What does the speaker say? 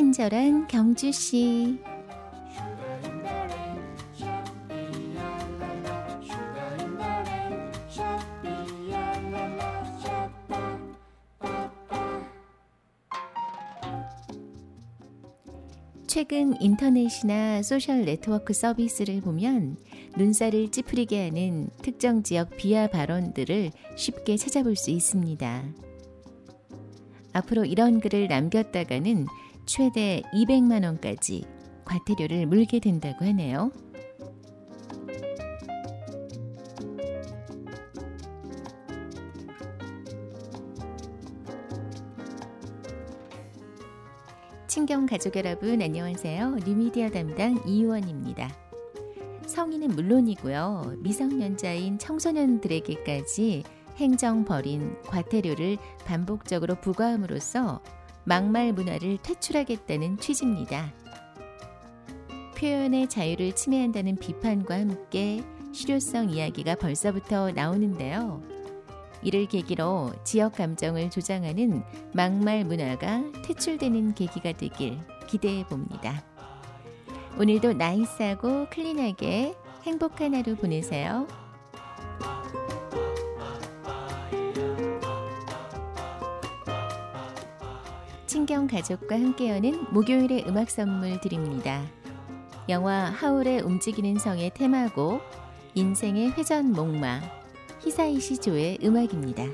친절한 경주 씨. 최근 인터넷이나 소셜 네트워크 서비스를 보면 눈살을 찌푸리게 하는 특정 지역 비하 발언들을 쉽게 찾아볼 수 있습니다. 앞으로 이런 글을 남겼다가는 최대 200만 원까지 과태료를 물게 된다고 하네요. 친경 가족 여러분 안녕하세요. 뉴미디어 담당 이유원입니다. 성인은 물론이고요. 미성년자인 청소년들에게까지 행정 벌인 과태료를 반복적으로 부과함으로써 막말 문화를 퇴출하겠다는 취지입니다. 표현의 자유를 침해한다는 비판과 함께 실효성 이야기가 벌써부터 나오는데요. 이를 계기로 지역 감정을 조장하는 막말 문화가 퇴출되는 계기가 되길 기대해 봅니다. 오늘도 나이스하고 클린하게 행복한 하루 보내세요. 친경 가족과 함께 여는 목요일의 음악 선물 드립니다. 영화 하울의 움직이는 성의 테마곡 인생의 회전 목마 히사이시 조의 음악입니다.